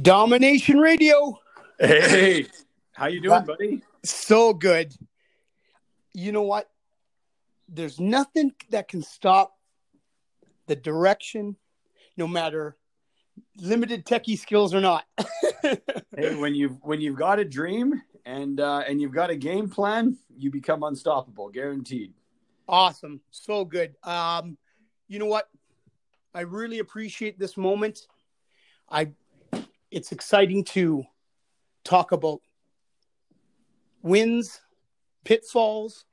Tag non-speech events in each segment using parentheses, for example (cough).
Domination Radio. Hey, how you doing, buddy? So good. You know what? There's nothing that can stop the direction, no matter limited techie skills or not. (laughs) hey, when you've when you've got a dream and uh, and you've got a game plan, you become unstoppable, guaranteed. Awesome, so good. Um, you know what? I really appreciate this moment. I, it's exciting to talk about wins, pitfalls,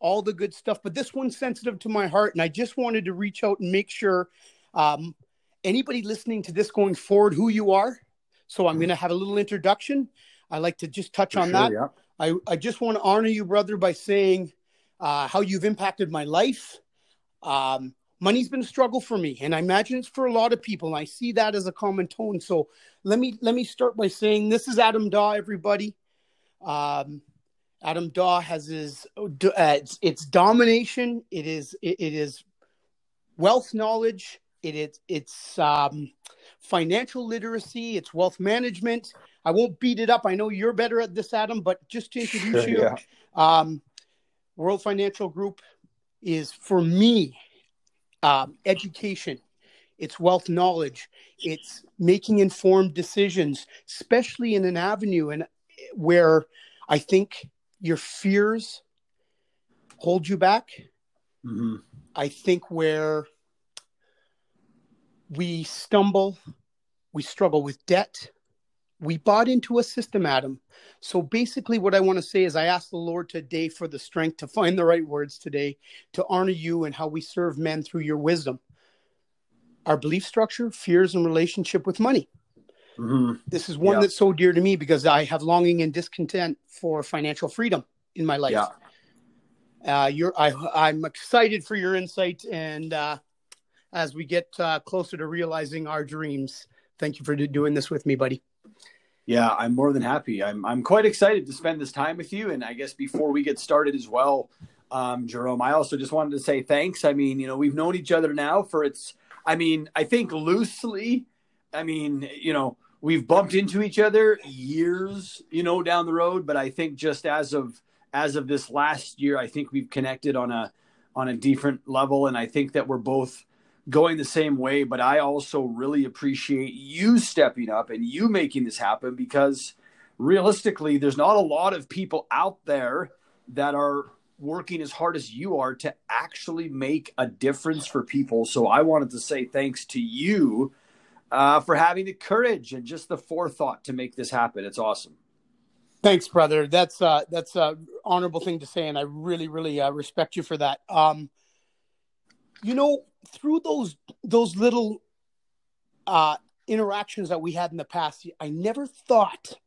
all the good stuff. But this one's sensitive to my heart, and I just wanted to reach out and make sure um, anybody listening to this going forward who you are. So I'm going to have a little introduction. I like to just touch For on sure, that. yeah. I, I just want to honor you, brother, by saying uh, how you've impacted my life. Um, money's been a struggle for me, and I imagine it's for a lot of people. And I see that as a common tone. So let me let me start by saying this is Adam Dawe, everybody. Um, Adam Dawe has his uh, it's, it's domination. It is it, it is wealth knowledge. It is it's um, financial literacy. It's wealth management. I won't beat it up. I know you're better at this, Adam, but just to introduce Sure, you, yeah. um, World Financial Group is for me um, education. It's wealth knowledge. It's making informed decisions, especially in an avenue and where I think your fears hold you back. Mhm. I think where we stumble, we struggle with debt. We bought into a system, Adam. So basically, what I want to say is, I ask the Lord today for the strength to find the right words today to honor you and how we serve men through your wisdom. Our belief structure, fears, and relationship with money. Mhm. This is one Yeah. that's so dear to me because I have longing and discontent for financial freedom in my life. Yeah. Uh, you're, I, I'm excited for your insight, and uh, as we get uh, closer to realizing our dreams, thank you for doing this with me, buddy. Yeah, I'm more than happy. I'm I'm quite excited to spend this time with you. And I guess before we get started as well, um, Jerome, I also just wanted to say thanks. I mean, you know, we've known each other now for it's. I mean, I think loosely. I mean, you know, we've bumped into each other years, you know, down the road. But I think just as of as of this last year, I think we've connected on a on a different level, and I think that we're both going the same way, but I also really appreciate you stepping up and you making this happen because realistically, there's not a lot of people out there that are working as hard as you are to actually make a difference for people. So I wanted to say thanks to you uh, for having the courage and just the forethought to make this happen. It's awesome. Thanks, brother. That's uh, that's a honorable thing to say, and I really, really uh, respect you for that. Um, you know, through those those little uh, interactions that we had in the past, I never thought,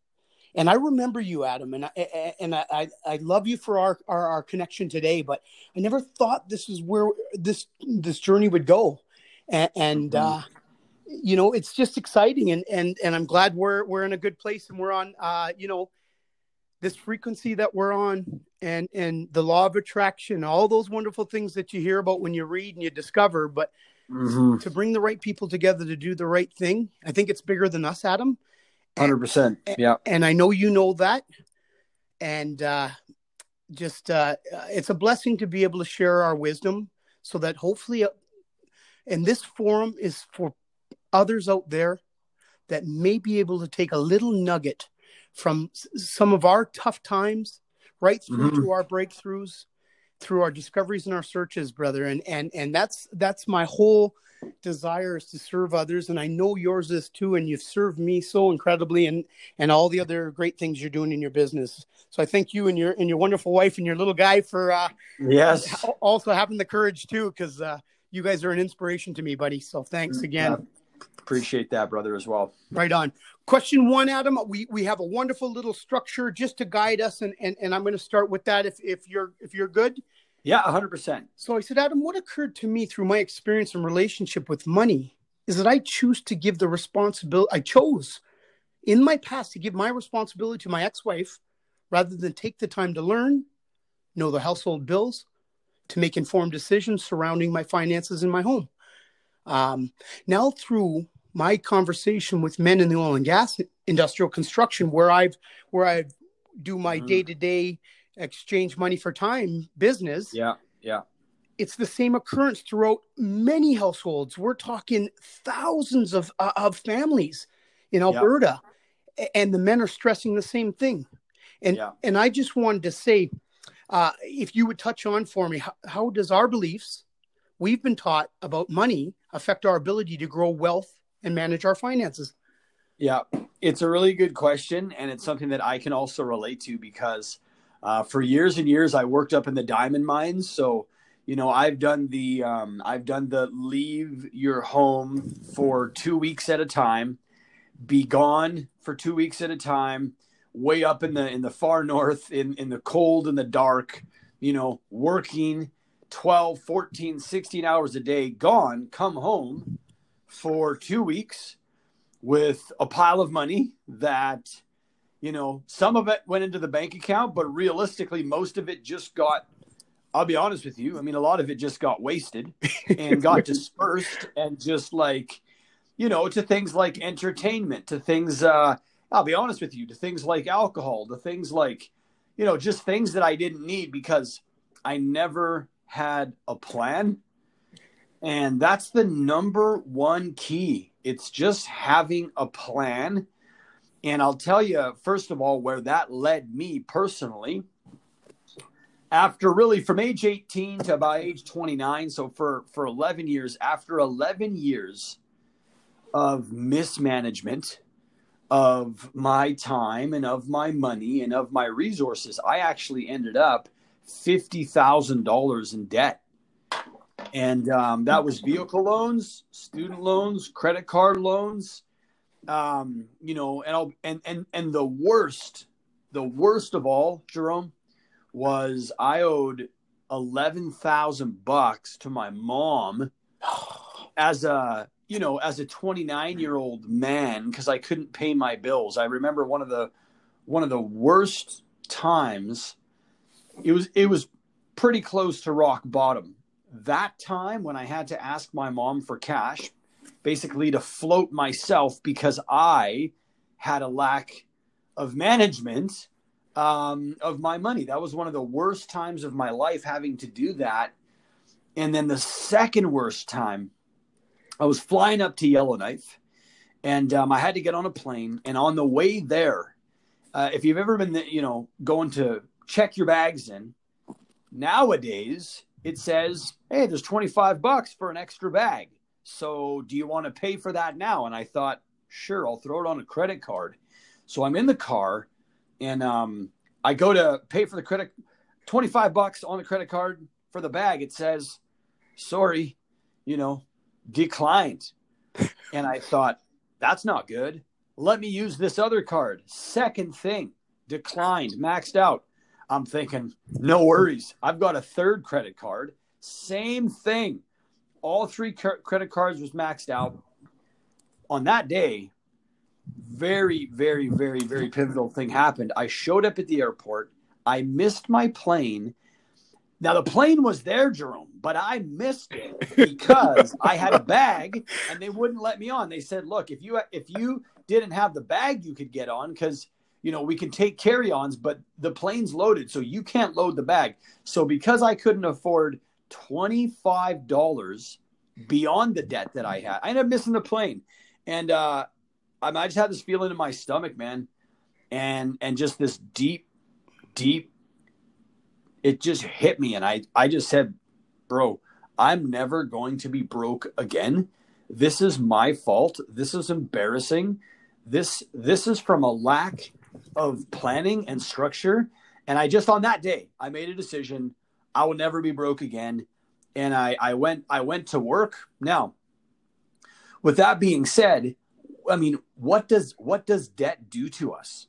and I remember you, Adam, and I, and I, I, love you for our, our our connection today, but I never thought this is where this this journey would go, and, and Mhm. uh, you know, it's just exciting, and and and I'm glad we're we're in a good place, and we're on, uh, you know, this frequency that we're on and and the law of attraction all those wonderful things that you hear about when you read and you discover but Mm-hmm. to bring the right people together to do the right thing i think it's bigger than us adam 100%. Yeah. and i know you know that and uh just uh it's a blessing to be able to share our wisdom so that hopefully uh, and this forum is for others out there that may be able to take a little nugget from some of our tough times right through Mhm. to our breakthroughs through our discoveries and our searches brother and and and that's that's my whole desire is to serve others and i know yours is too and you've served me so incredibly and and all the other great things you're doing in your business so i thank you and your and your wonderful wife and your little guy for uh Yes. also having the courage too because uh you guys are an inspiration to me buddy so thanks again Yeah. Appreciate that, brother, as well. Right on. Question one, Adam. We we have a wonderful little structure just to guide us, and and, and I'm going to start with that if if you're if you're good. Yeah, 100%. So I said, Adam, what occurred to me through my experience and relationship with money is that I choose to give the responsibility. I chose in my past to give my responsibility to my ex-wife rather than take the time to learn, know the household bills, to make informed decisions surrounding my finances in my home. Um, now through my conversation with men in the oil and gas industrial construction where I've where I do my day to day exchange money for time business. Yeah, yeah. It's the same occurrence throughout many households. We're talking thousands of uh, of families in Alberta, yeah. and the men are stressing the same thing. And yeah. and I just wanted to say, uh, if you would touch on for me, how, how does our beliefs we've been taught about money affect our ability to grow wealth and manage our finances? Yeah, it's a really good question, and it's something that I can also relate to because uh, for years and years I worked up in the diamond mines. So, you know, I've done the um, I've done the leave your home for two weeks at a time, be gone for two weeks at a time, way up in the in the far north in in the cold and the dark. You know, working 12, 14, 16 hours a day, gone, come home for two weeks with a pile of money that, you know, some of it went into the bank account, but realistically, most of it just got, I'll be honest with you. I mean, a lot of it just got wasted and got (laughs) dispersed and just like, you know, to things like entertainment, to things, uh, I'll be honest with you, to things like alcohol, to things like, you know, just things that I didn't need because I never had a plan. And that's the number one key. It's just having a plan. And I'll tell you, first of all, where that led me personally. After really from age 18 to about age 29, so for, for 11 years, after 11 years of mismanagement of my time and of my money and of my resources, I actually ended up $50,000 in debt. And um, that was vehicle loans, student loans, credit card loans. Um, you know, and I'll, and and and the worst, the worst of all, Jerome, was I owed eleven thousand bucks to my mom as a you know as a 29 year old man because I couldn't pay my bills. I remember one of the one of the worst times it was it was pretty close to rock bottom. That time when I had to ask my mom for cash, basically to float myself because I had a lack of management um, of my money. That was one of the worst times of my life having to do that. And then the second worst time, I was flying up to Yellowknife and um, I had to get on a plane. And on the way there, uh, if you've ever been, you know, going to check your bags in. Nowadays, it says, hey, there's 25 bucks for an extra bag. So do you want to pay for that now? And I thought, sure, I'll throw it on a credit card. So I'm in the car and um, I go to pay for the credit, 25 bucks on the credit card for the bag. It says, sorry, you know, declined. and I thought, that's not good. Let me use this other card. Second thing, declined, maxed out. I'm thinking, no worries. I've got a third credit card. Same thing. All three credit cards was maxed out. On that day, very, very, very, very pivotal thing happened. I showed up at the airport. I missed my plane. Now the plane was there, Jerome, but I missed it because I had a bag and they wouldn't let me on. They said, "Look, if you if you didn't have the bag, you could get on because you know, we can take carry-ons, but the plane's loaded, so you can't load the bag. So because I couldn't afford $25 beyond the debt that I had, I ended up missing the plane. And uh I, I just had this feeling in my stomach, man. And and just this deep, deep it just hit me and I I just said, bro, I'm never going to be broke again. This is my fault. This is embarrassing. This this is from a lack of planning and structure. And I just on that day, I made a decision. I will never be broke again. And I, I went I went to work. Now, with that being said, I mean, what does what does debt do to us?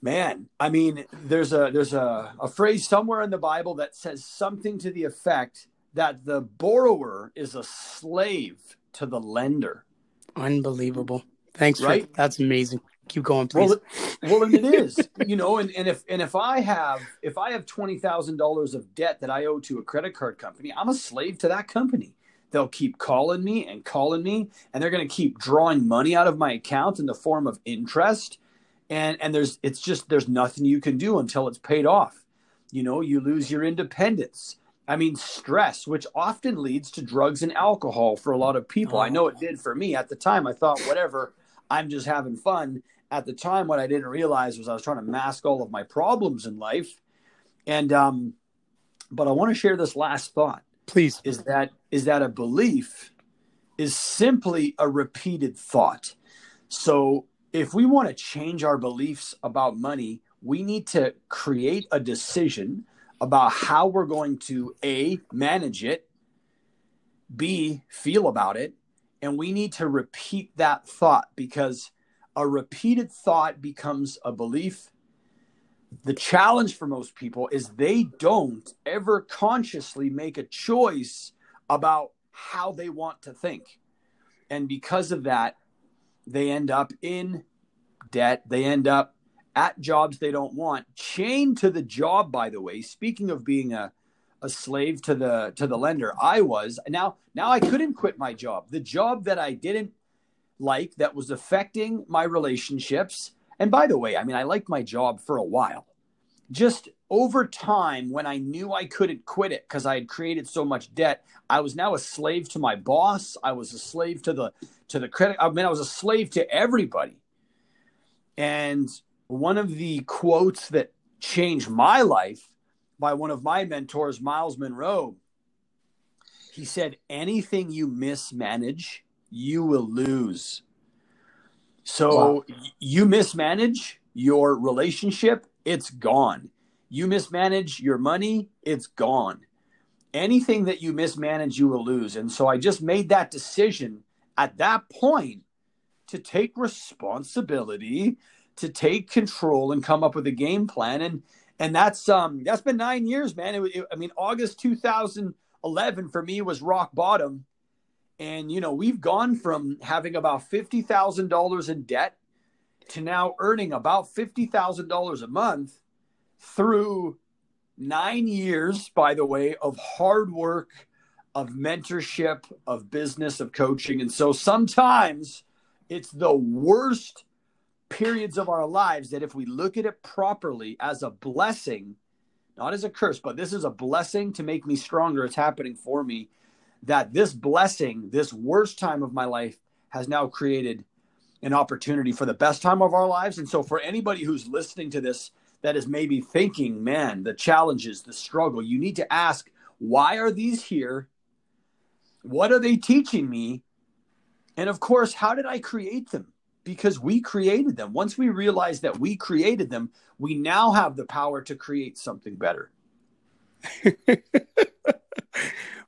Man, I mean, there's a there's a, a phrase somewhere in the Bible that says something to the effect that the borrower is a slave to the lender. Unbelievable. Thanks, right? For, that's amazing keep going, please. Well, well, and it is, (laughs) you know, and, and if and if I have if I have twenty thousand dollars of debt that I owe to a credit card company, I'm a slave to that company. they'll keep calling me and calling me and they're going to keep drawing money out of my account in the form of interest and and there's it's just there's nothing you can do until it's paid off you know you lose your independence i mean stress which often leads to drugs and alcohol for a lot of people oh. i know it did for me at the time i thought whatever i'm just having fun at the time what i didn't realize was i was trying to mask all of my problems in life. And um but i want to share this last thought. Please. Is that is that a belief is simply a repeated thought. So if we want to change our beliefs about money we need to create a decision about how we're going to a manage it b feel about it. And we need to repeat that thought because a repeated thought becomes a belief the challenge for most people is they don't ever consciously make a choice about how they want to think. And because of that, they end up in debt. They end up at jobs they don't want, chained to the job, by the way. Speaking of being a, a slave to the to the lender, I was. Now now I couldn't quit my job. The job that I didn't like that was affecting my relationships and by the way, I mean, I liked my job for a while. Just over time, when I knew I couldn't quit it because I had created so much debt, I was now a slave to my boss. I was a slave to the to the credit. I mean, I was a slave to everybody. And one of the quotes that changed my life by one of my mentors, Myles Munroe, he said, "Anything you mismanage, you will lose." So wow. you mismanage your relationship, it's gone. You mismanage your money, it's gone. Anything that you mismanage, you will lose. And so I just made that decision at that point to take responsibility, to take control and come up with a game plan. And and that's um that's been nine years, man. It, it, I mean, August 2011 for me was rock bottom and, you know, we've gone from having about $50,000 in debt to now earning about $50,000 a month through nine years, by the way, of hard work, of mentorship, of business, of coaching. And so sometimes it's the worst periods of our lives that if we look at it properly as a blessing, not as a curse, but this is a blessing to make me stronger. It's happening for me that this blessing, this worst time of my life, has now created an opportunity for the best time of our lives. And so, for anybody who's listening to this that is maybe thinking, man, the challenges, the struggle, you need to ask, why are these here? What are they teaching me? And of course, how did I create them? Because we created them. Once we realize that we created them, we now have the power to create something better. (laughs)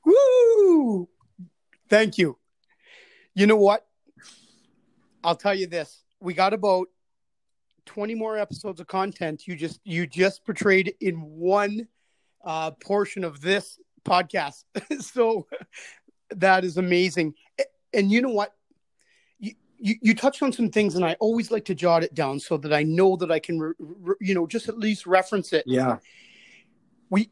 Woo! Thank you. You know what? I'll tell you this. We got about 20 more episodes of content you just you just portrayed in one uh, portion of this podcast. (laughs) so that is amazing. And you know what? You, you, you touched on some things, and I always like to jot it down so that I know that I can, re, re, you know, just at least reference it. Yeah. We,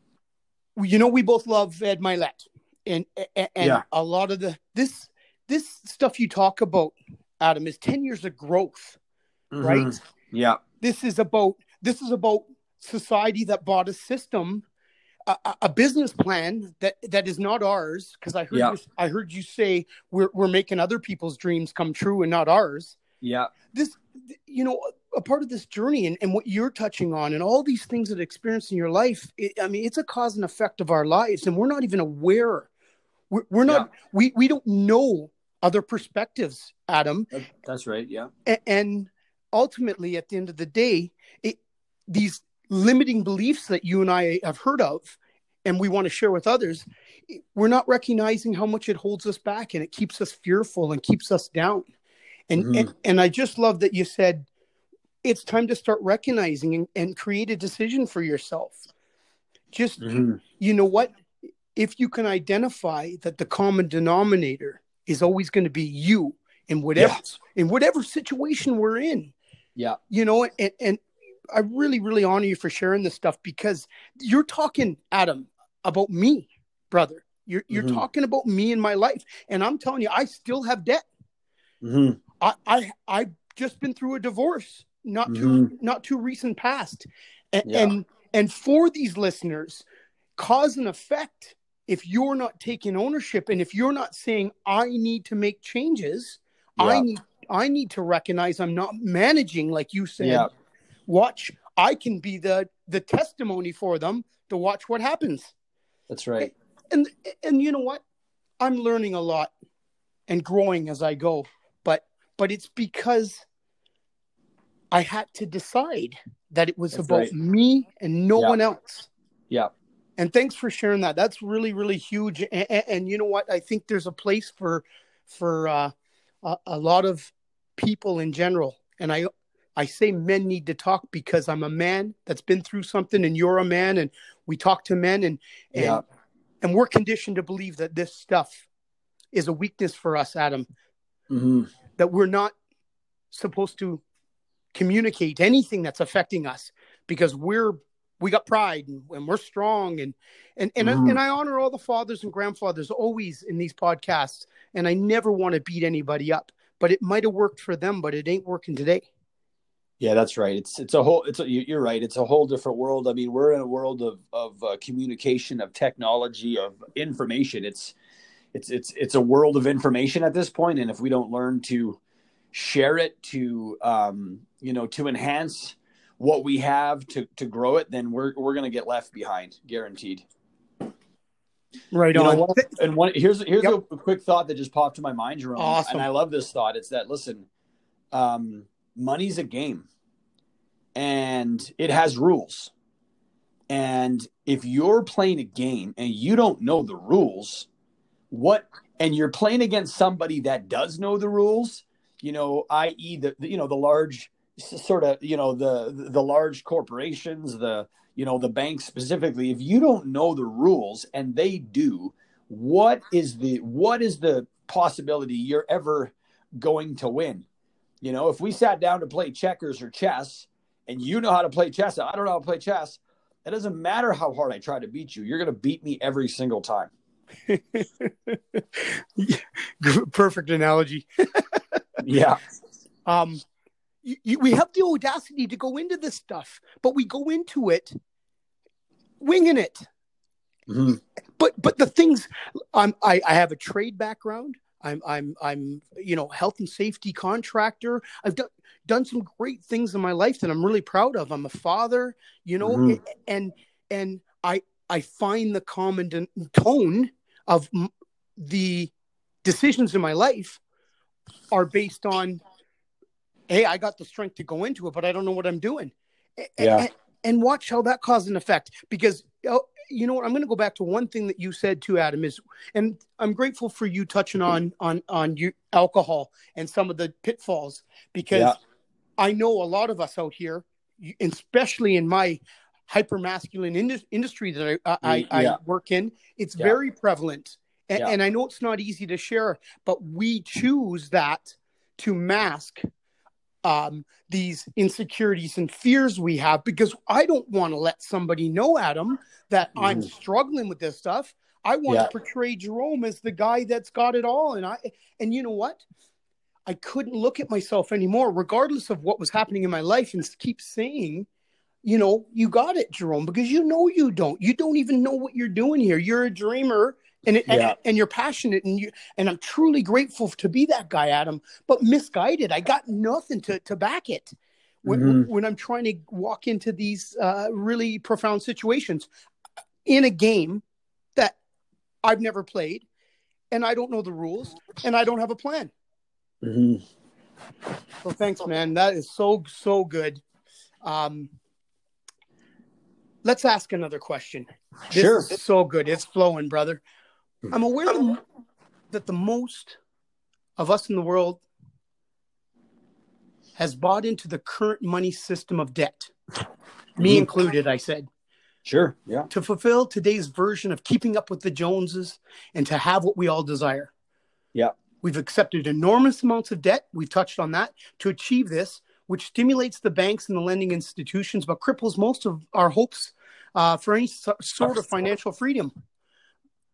you know, we both love Ed Mylett and and, yeah. a lot of the this this stuff you talk about adam is 10 years of growth mm-hmm. right yeah this is about this is about society that bought a system a, a business plan that that is not ours because i heard yeah. you, i heard you say we're, we're making other people's dreams come true and not ours yeah this you know a part of this journey and, and what you're touching on and all these things that experience in your life it, i mean it's a cause and effect of our lives and we're not even aware we're, we're not yeah. we we don't know other perspectives adam that's right yeah and, and ultimately at the end of the day it, these limiting beliefs that you and i have heard of and we want to share with others we're not recognizing how much it holds us back and it keeps us fearful and keeps us down and mm-hmm. and, and i just love that you said it's time to start recognizing and, and create a decision for yourself just mm-hmm. you know what if you can identify that the common denominator is always going to be you in whatever yeah. in whatever situation we're in yeah you know and, and i really really honor you for sharing this stuff because you're talking adam about me brother You're you're mm-hmm. talking about me and my life, and I'm telling you, I still have debt. Mm-hmm. I I I've just been through a divorce, not too mm-hmm. not too recent past, and, yeah. and and for these listeners, cause and effect. If you're not taking ownership, and if you're not saying I need to make changes, yeah. I need I need to recognize I'm not managing like you said. Yeah. Watch, I can be the the testimony for them to watch what happens. That's right. And and you know what? I'm learning a lot and growing as I go. But but it's because I had to decide that it was That's about right. me and no yeah. one else. Yeah. And thanks for sharing that. That's really really huge. And, and, you know what? I think there's a place for for uh, a, a lot of people in general. And I I say men need to talk because I'm a man that's been through something and you're a man and we talk to men and and, yeah. and we're conditioned to believe that this stuff is a weakness for us, Adam. Mm-hmm. That we're not supposed to communicate anything that's affecting us because we're we got pride and, and we're strong and and and, mm-hmm. and I honor all the fathers and grandfathers always in these podcasts and I never want to beat anybody up but it might have worked for them, but it ain't working today. Yeah, that's right. It's it's a whole. It's a, you're right. It's a whole different world. I mean, we're in a world of of uh, communication, of technology, of information. It's it's it's it's a world of information at this point, and if we don't learn to share it, to um, you know, to enhance what we have, to to grow it, then we're we're going to get left behind, guaranteed. Right you on. Know, and one here's here's yep. a, quick thought that just popped to my mind, Jerome. Awesome. And I love this thought. It's that listen, um, money's a game, and it has rules. And if you're playing a game and you don't know the rules, what and you're playing against somebody that does know the rules, you know, i.e. the, the you know the large sort of you know the the large corporations, the you know the banks specifically if you don't know the rules and they do what is the what is the possibility you're ever going to win? You know if we sat down to play checkers or chess and you know how to play chess i don't know how to play chess it doesn't matter how hard i try to beat you you're going to beat me every single time. (laughs) (laughs) Perfect analogy. (laughs) Yeah. Um we have the audacity to go into this stuff but we go into it winging it. Mm-hmm. But but the things I'm I, I have a trade background. I'm I'm I'm you know health and safety contractor. I've done done some great things in my life that I'm really proud of. I'm a father, you know, mm-hmm. and and I I find the common tone of the decisions in my life are based on hey, I got the strength to go into it, but I don't know what I'm doing. Yeah. And, and watch how that causes an effect because oh, you know what i'm going to go back to one thing that you said to adam is and i'm grateful for you touching on on on you, alcohol and some of the pitfalls because yeah. i know a lot of us out here especially in my hyper masculine indus- industry that i i, mm, yeah. I work in it's yeah. very prevalent and, and i know it's not easy to share but we choose that to mask um, these insecurities and fears we have because I don't want to let somebody know, Adam, that mm. I'm struggling with this stuff. I want yeah. to portray Jerome as the guy that's got it all. And I and you know what? I couldn't look at myself anymore, regardless of what was happening in my life, and keep saying, you know, you got it, Jerome, because you know you don't. You don't even know what you're doing here. You're a dreamer and it, yeah. and, and, you're passionate and you and I'm truly grateful to be that guy, Adam. But misguided, I got nothing to to back it. When, mm-hmm. when I'm trying to walk into these uh, really profound situations in a game that I've never played, and I don't know the rules, and I don't have a plan. Mm-hmm. So thanks, man. That is so so good. Um, let's ask another question. This sure. is so good. It's flowing, brother. Hmm. I'm aware that, that the most of us in the world has bought into the current money system of debt, me mm-hmm. included, I said. Sure, yeah. To fulfill today's version of keeping up with the Joneses and to have what we all desire. Yeah. We've accepted enormous amounts of debt. We've touched on that to achieve this, which stimulates the banks and the lending institutions, but cripples most of our hopes uh, for any sort of financial freedom.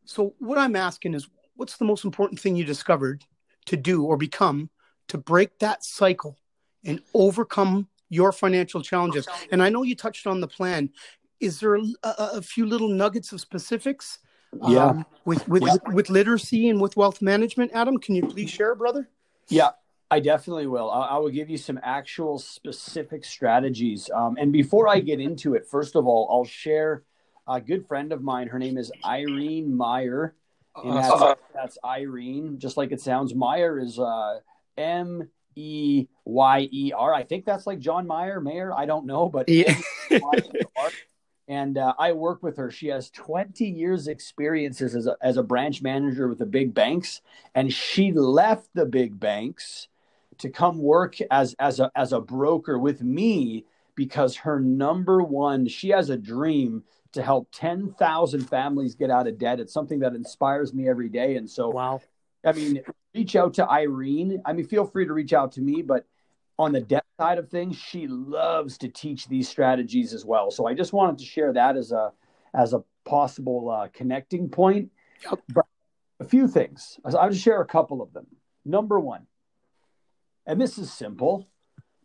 So what I'm asking is, what's the most important thing you discovered to do or become to break that cycle and overcome your financial challenges? And I know you touched on the plan. Is there a, a few little nuggets of specifics? Yeah. Um, with with, yeah. with literacy and with wealth management, Adam, can you please share, brother? Yeah, I definitely will. I, I will give you some actual specific strategies. Um, and before I get into it, first of all, I'll share a good friend of mine. Her name is Irene Meyer. And that's, uh, that's Irene, just like it sounds. Meyer is uh, M E Y E R. I think that's like John Meyer, Mayer. I don't know, but yeah. (laughs) and uh, I work with her. She has 20 years experiences as a, as a branch manager with the big banks, and she left the big banks to come work as as a as a broker with me because her number one she has a dream to help 10,000 families get out of debt. It's something that inspires me every day. And so, wow. I mean, reach out to Irene. I mean, feel free to reach out to me, but on the debt side of things, she loves to teach these strategies as well. So I just wanted to share that as a as a possible uh, connecting point. Yep. But a few things. I'll just share a couple of them. Number one, and this is simple,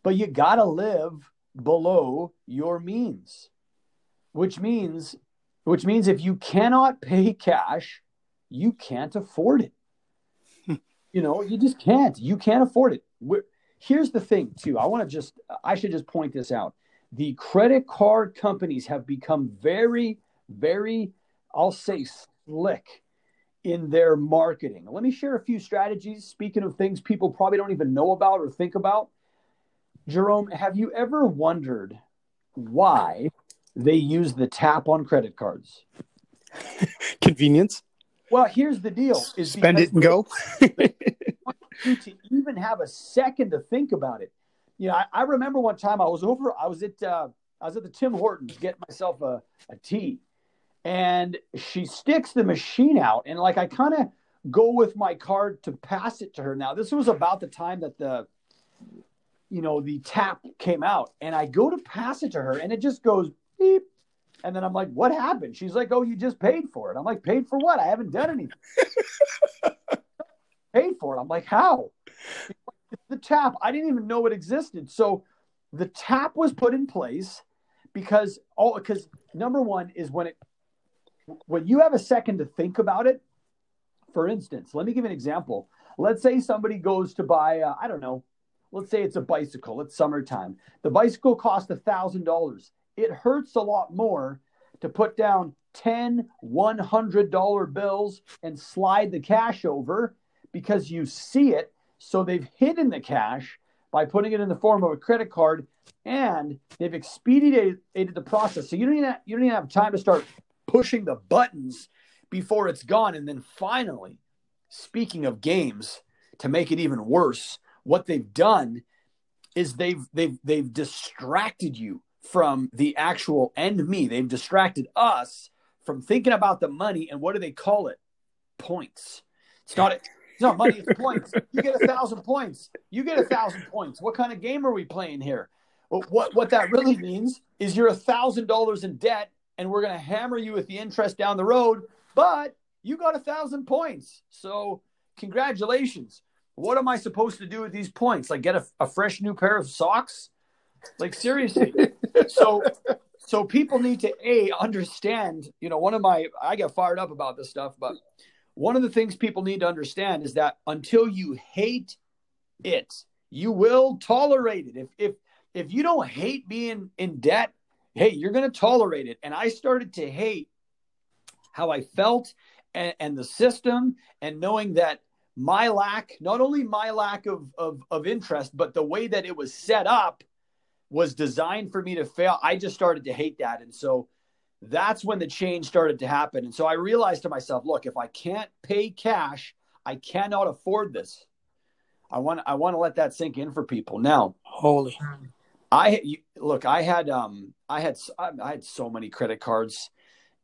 but you got to live below your means which means which means if you cannot pay cash, you can't afford it. (laughs) you know, you just can't. You can't afford it. We're, here's the thing, too. I want to just I should just point this out. The credit card companies have become very, very, I'll say slick in their marketing. Let me share a few strategies. Speaking of things people probably don't even know about or think about. Jerome, have you ever wondered why they use the tap on credit cards. (laughs) Convenience. Well, here's the deal: is spend it and go. to even have a second to think about it. You know, I, I, remember one time I was over. I was at uh, I was at the Tim Hortons getting myself a, a tea, and she sticks the machine out, and like I kind of go with my card to pass it to her. Now, this was about the time that the you know the tap came out, and I go to pass it to her, and it just goes beep. And then I'm like, what happened? She's like, oh, you just paid for it. I'm like, paid for what? I haven't done anything. (laughs) paid for it. I'm like, how? The tap, I didn't even know it existed. So the tap was put in place because oh, because number one is when it when you have a second to think about it. For instance, let me give you an example. Let's say somebody goes to buy, uh, I don't know, let's say it's a bicycle. It's summertime. The bicycle costs a thousand dollars it hurts a lot more to put down 10 $100 bills and slide the cash over because you see it. So they've hidden the cash by putting it in the form of a credit card and they've expedited the process. So you don't, even have, you don't even have time to start pushing the buttons before it's gone. And then finally, speaking of games, to make it even worse, what they've done is they've they've they've distracted you from the actual end me. They've distracted us from thinking about the money and what do they call it? Points. It's not it's not money, it's points. You get a thousand points. You get a thousand points. What kind of game are we playing here? Well, what what that really means is you're a thousand dollars in debt and we're gonna hammer you with the interest down the road, but you got a thousand points. So congratulations. What am I supposed to do with these points? Like get a, a fresh new pair of socks? Like seriously. So so people need to a understand, you know, one of my I get fired up about this stuff, but one of the things people need to understand is that until you hate it, you will tolerate it. If if if you don't hate being in debt, hey, you're going to tolerate it. And I started to hate how I felt and, and the system and knowing that my lack, not only my lack of, of, of interest, but the way that it was set up was designed for me to fail. I just started to hate that. And so that's when the change started to happen. And so I realized to myself, look, if I can't pay cash, I cannot afford this. I want I want to let that sink in for people. Now, holy I you, look, I had um I had I had so many credit cards.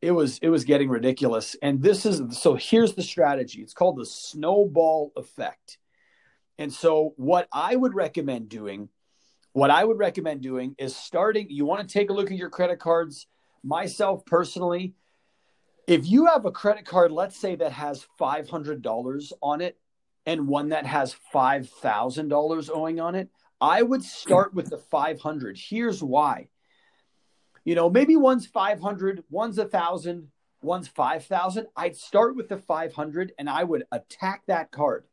It was it was getting ridiculous. And this is so here's the strategy. It's called the snowball effect. And so what I would recommend doing what I would recommend doing is starting, you want to take a look at your credit cards. Myself personally, if you have a credit card, let's say that has $500 on it and one that has $5,000 owing on it, I would start with the 500. Here's why. You know, maybe one's 500, one's a 1000, one's 5000. I'd start with the 500 and I would attack that card.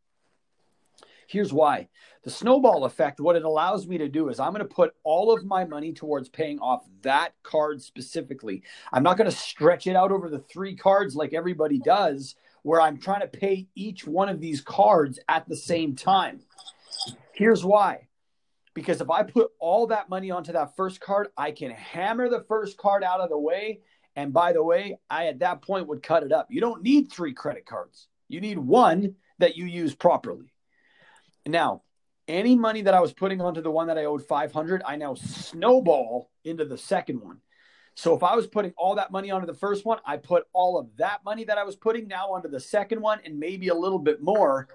Here's why. The snowball effect, what it allows me to do is I'm going to put all of my money towards paying off that card specifically. I'm not going to stretch it out over the three cards like everybody does, where I'm trying to pay each one of these cards at the same time. Here's why. Because if I put all that money onto that first card, I can hammer the first card out of the way. And by the way, I at that point would cut it up. You don't need three credit cards, you need one that you use properly. Now, any money that I was putting onto the one that I owed 500, I now snowball into the second one. So if I was putting all that money onto the first one, I put all of that money that I was putting now onto the second one and maybe a little bit more.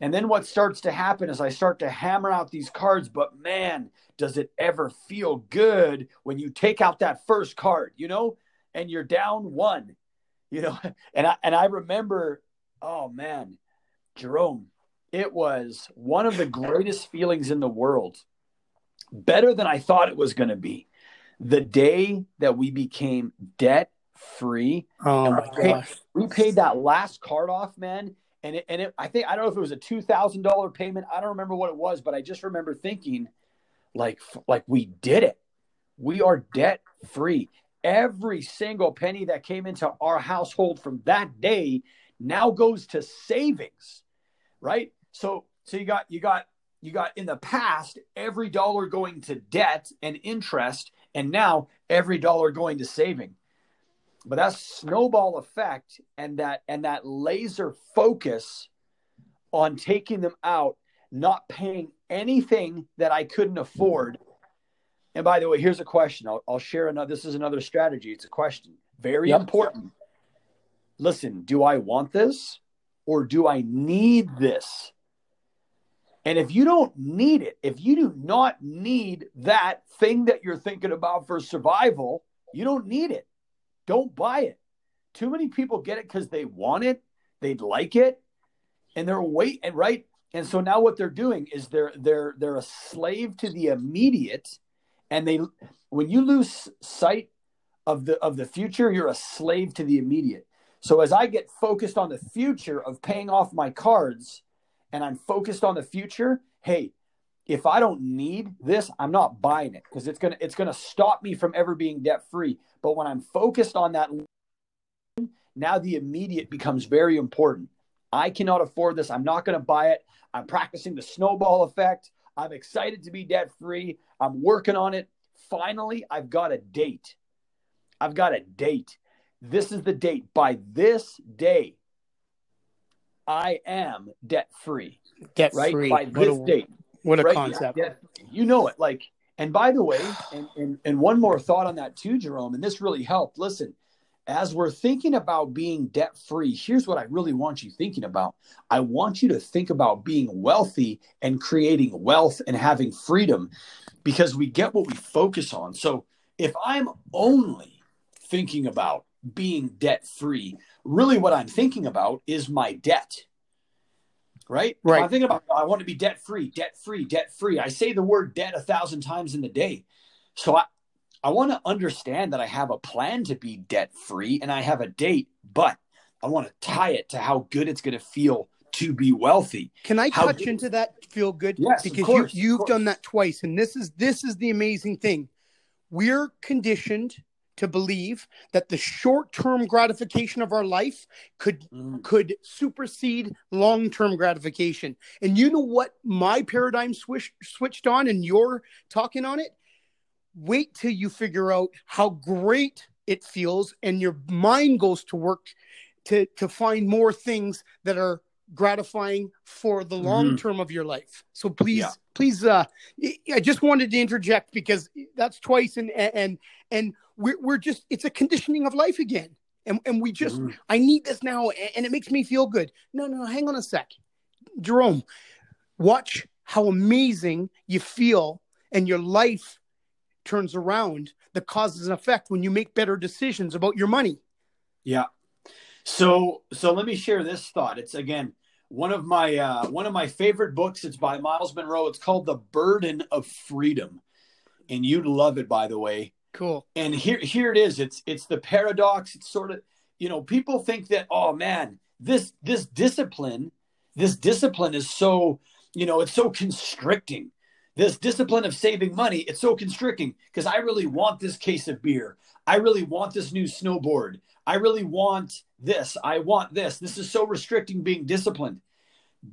And then what starts to happen is I start to hammer out these cards, but man, does it ever feel good when you take out that first card, you know, and you're down one, you know, (laughs) and I and I remember, oh man, Jerome, it was one of the greatest feelings in the world. Better than I thought it was going to be. The day that we became debt free, oh my we, paid, gosh. we paid that last card off, man. And it, and it, I think I don't know if it was a two thousand dollar payment. I don't remember what it was, but I just remember thinking, like, like we did it. We are debt free. Every single penny that came into our household from that day now goes to savings, right? So so you got you got you got in the past every dollar going to debt and interest and now every dollar going to saving. But that snowball effect and that and that laser focus on taking them out, not paying anything that I couldn't afford. And by the way, here's a question. I'll, I'll share another. This is another strategy. It's a question. Very Yep. important. Listen, do I want this or do I need this? And if you don't need it, if you do not need that thing that you're thinking about for survival, you don't need it. Don't buy it. Too many people get it because they want it, they'd like it, and they're waiting, right? And so now what they're doing is they're they're they're a slave to the immediate, and they when you lose sight of the of the future, you're a slave to the immediate. So as I get focused on the future of paying off my cards, and I'm focused on the future, hey, if I don't need this, I'm not buying it because it's gonna it's gonna stop me from ever being debt free. But when I'm focused on that, now the immediate becomes very important. I cannot afford this. I'm not gonna buy it. I'm practicing the snowball effect. I'm excited to be debt free. I'm working on it. Finally, I've got a date. I've got a date. This is the date. By this day, I am debt free. Debt Right? free. By What this a, date. what a right? concept. Yeah, you know it. Like, and by the way, and, and and one more thought on that too, Jerome, and this really helped. Listen, as we're thinking about being debt free, here's what I really want you thinking about. I want you to think about being wealthy and creating wealth and having freedom because we get what we focus on. So if I'm only thinking about being debt free, really what I'm thinking about is my debt. Right? Right. If I'm thinking about I want to be debt free, debt free, debt free. I say the word debt a thousand times in the day. So I, I want to understand that I have a plan to be debt free and I have a date, but I want to tie it to how good it's going to feel to be wealthy. Can I How touch good- into that feel good? Yes, because course, you you've done that twice, and this is this is the amazing thing. We're conditioned to believe that the short term gratification of our life could Mm. could supersede long term gratification. And you know what my paradigm switch, switched on, and you're talking on it? Wait till you figure out how great it feels, and your mind goes to work to, to find more things that are gratifying for the long term of your life. So please, Yeah. please, uh, I just wanted to interject because that's twice, and and and we're we're just it's a conditioning of life again, and and we just Mhm. I need this now, and it makes me feel good. No, no, hang on a sec, Jerome. Watch how amazing you feel, and your life turns around. The causes and effect when you make better decisions about your money. Yeah. So, so let me share this thought. It's again one of my uh, one of my favorite books. It's by Myles Munroe. It's called The Burden of Freedom, and you'd love it, by the way. Cool. And here, here it is. It's it's the paradox. It's sort of you know people think that oh man, this this discipline, this discipline is so you know it's so constricting. This discipline of saving money, it's so constricting because I really want this case of beer. I really want this new snowboard. I really want this. I want this. This is so restricting being disciplined.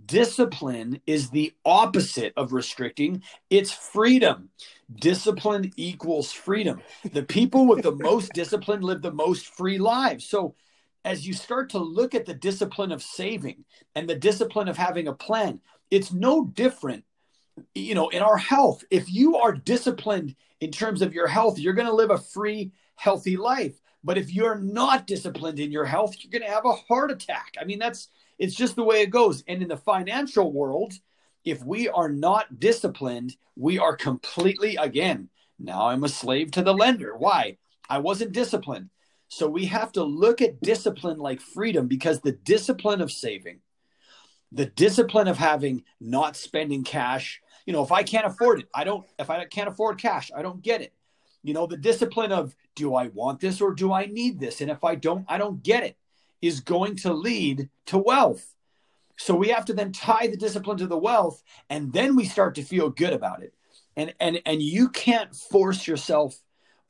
Discipline is the opposite of restricting, it's freedom. Discipline equals freedom. The people with the (laughs) most discipline live the most free lives. So, as you start to look at the discipline of saving and the discipline of having a plan, it's no different you know in our health if you are disciplined in terms of your health you're going to live a free healthy life but if you're not disciplined in your health, you're going to have a heart attack. I mean, that's it's just the way it goes. And in the financial world, if we are not disciplined, we are completely again, now I'm a slave to the lender. Why? I wasn't disciplined. So we have to look at discipline like freedom because the discipline of saving, the discipline of having not spending cash, you know, if I can't afford it, I don't, if I can't afford cash, I don't get it. You know, the discipline of do I want this or do I need this? And if I don't, I don't get it, is going to lead to wealth. So we have to then tie the discipline to the wealth, and then we start to feel good about it. And and and you can't force yourself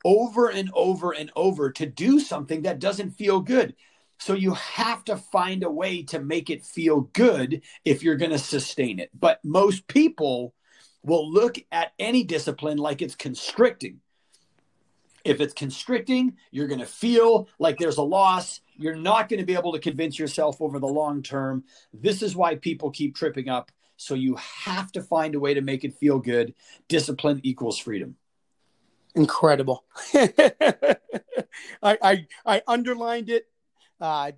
over and over and over to do something that doesn't feel good. So you have to find a way to make it feel good if you're going to sustain it. But most people will look at any discipline like it's constricting. If it's constricting, you're going to feel like there's a loss. You're not going to be able to convince yourself over the long term. This is why people keep tripping up. So you have to find a way to make it feel good. Discipline equals freedom. Incredible. (laughs) I, I, I underlined it. Uh,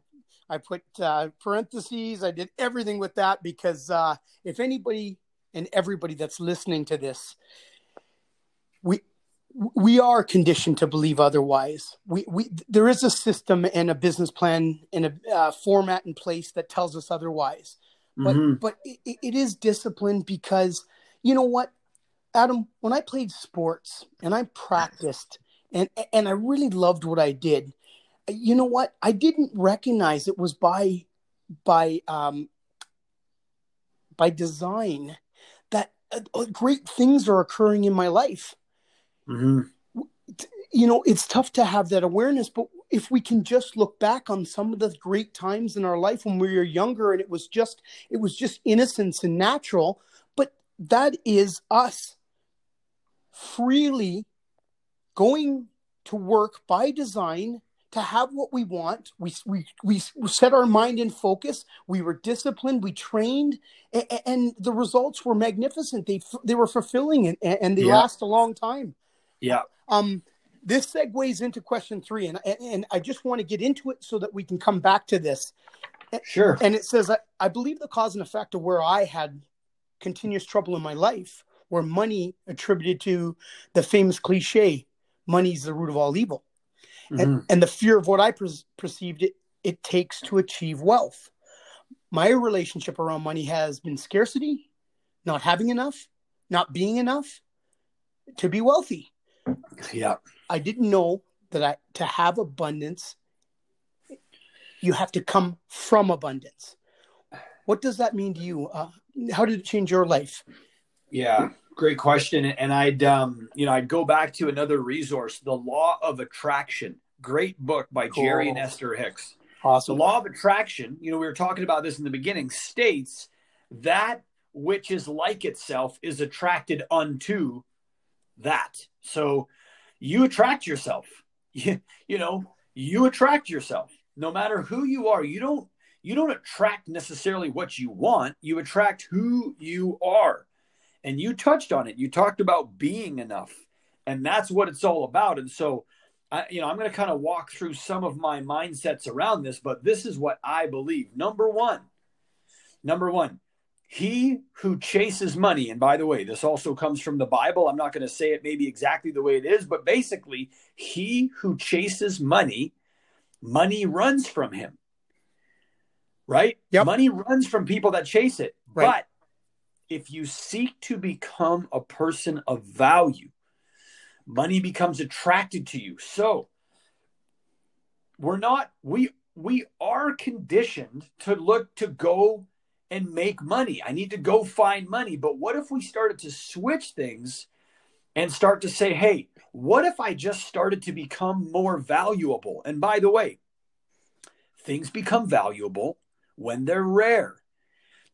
I put uh, parentheses. I did everything with that because uh, if anybody and everybody that's listening to this, we are conditioned to believe otherwise. We, we, there is a system and a business plan and a uh, format in place that tells us otherwise. But, mm-hmm. but it, it is discipline because you know what, Adam, when I played sports and I practiced and, and I really loved what I did, you know what, I didn't recognize it was by, by, um, by design that uh, great things are occurring in my life Mm-hmm. You know, it's tough to have that awareness, but if we can just look back on some of the great times in our life when we were younger and it was just it was just innocence and natural, but that is us freely going to work by design to have what we want. We, we, we set our mind in focus. We were disciplined. We trained, and, and the results were magnificent. They, they were fulfilling and, and they yeah. last a long time. Yeah. Um, this segues into question three, and and I just want to get into it so that we can come back to this. Sure. And it says, I, I believe the cause and effect of where I had continuous trouble in my life were money attributed to the famous cliche, money is the root of all evil. Mm-hmm. And, and the fear of what I per- perceived it, it takes to achieve wealth. My relationship around money has been scarcity, not having enough, not being enough to be wealthy. Yeah. I didn't know that I to have abundance you have to come from abundance. What does that mean to you? Uh, how did it change your life? Yeah, great question. And I'd um, you know, I'd go back to another resource, The Law of Attraction. Great book by cool. Jerry and Esther Hicks. Awesome. The law of attraction, you know, we were talking about this in the beginning, states that which is like itself is attracted unto that. So you attract yourself. (laughs) You, you know, you attract yourself. No matter who you are, you don't you don't attract necessarily what you want, you attract who you are. And you touched on it. You talked about being enough. And that's what it's all about. And so I, you know, I'm going to kind of walk through some of my mindsets around this, but this is what I believe. Number 1. Number 1 he who chases money, and by the way, this also comes from the Bible. I'm not going to say it maybe exactly the way it is, but basically, he who chases money, money runs from him. right? Yep. Money runs from people that chase it. Right. But if you seek to become a person of value, money becomes attracted to you. So we're not we we are conditioned to look to go and make money. I need to go find money. But what if we started to switch things and start to say, hey, what if I just started to become more valuable? And by the way, things become valuable when they're rare.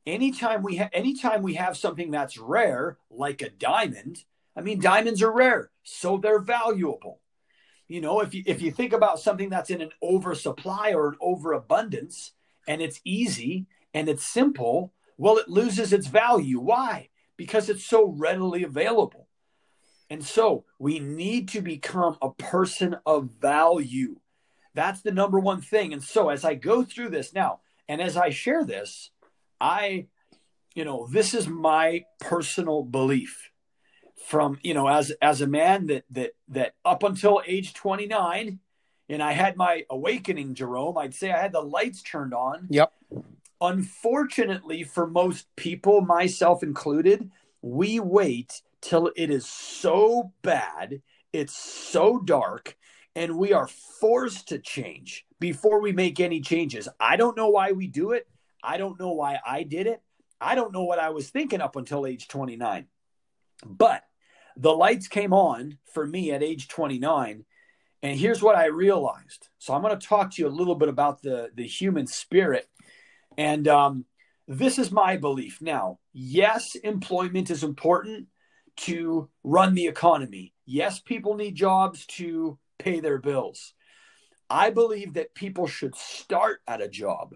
Anytime we ha- anytime we have something that's rare, like a diamond, I mean diamonds are rare, so they're valuable. You know, if you if you think about something that's in an oversupply or an overabundance and it's easy and it's simple, well, it loses its value. Why? Because it's so readily available. And so we need to become a person of value. That's the number one thing. And so as I go through this now, and as I share this, I, you know, this is my personal belief from, you know, as as a man that that that up until age 29, and I had my awakening, Jerome, I'd say I had the lights turned on. Yep. Unfortunately, for most people, myself included, we wait till it is so bad, it's so dark, and we are forced to change before we make any changes. I don't know why we do it. I don't know why I did it. I don't know what I was thinking up until age 29. But the lights came on for me at age 29. And here's what I realized. So I'm going to talk to you a little bit about the, the human spirit. And um, this is my belief. Now, yes, employment is important to run the economy. Yes, people need jobs to pay their bills. I believe that people should start at a job,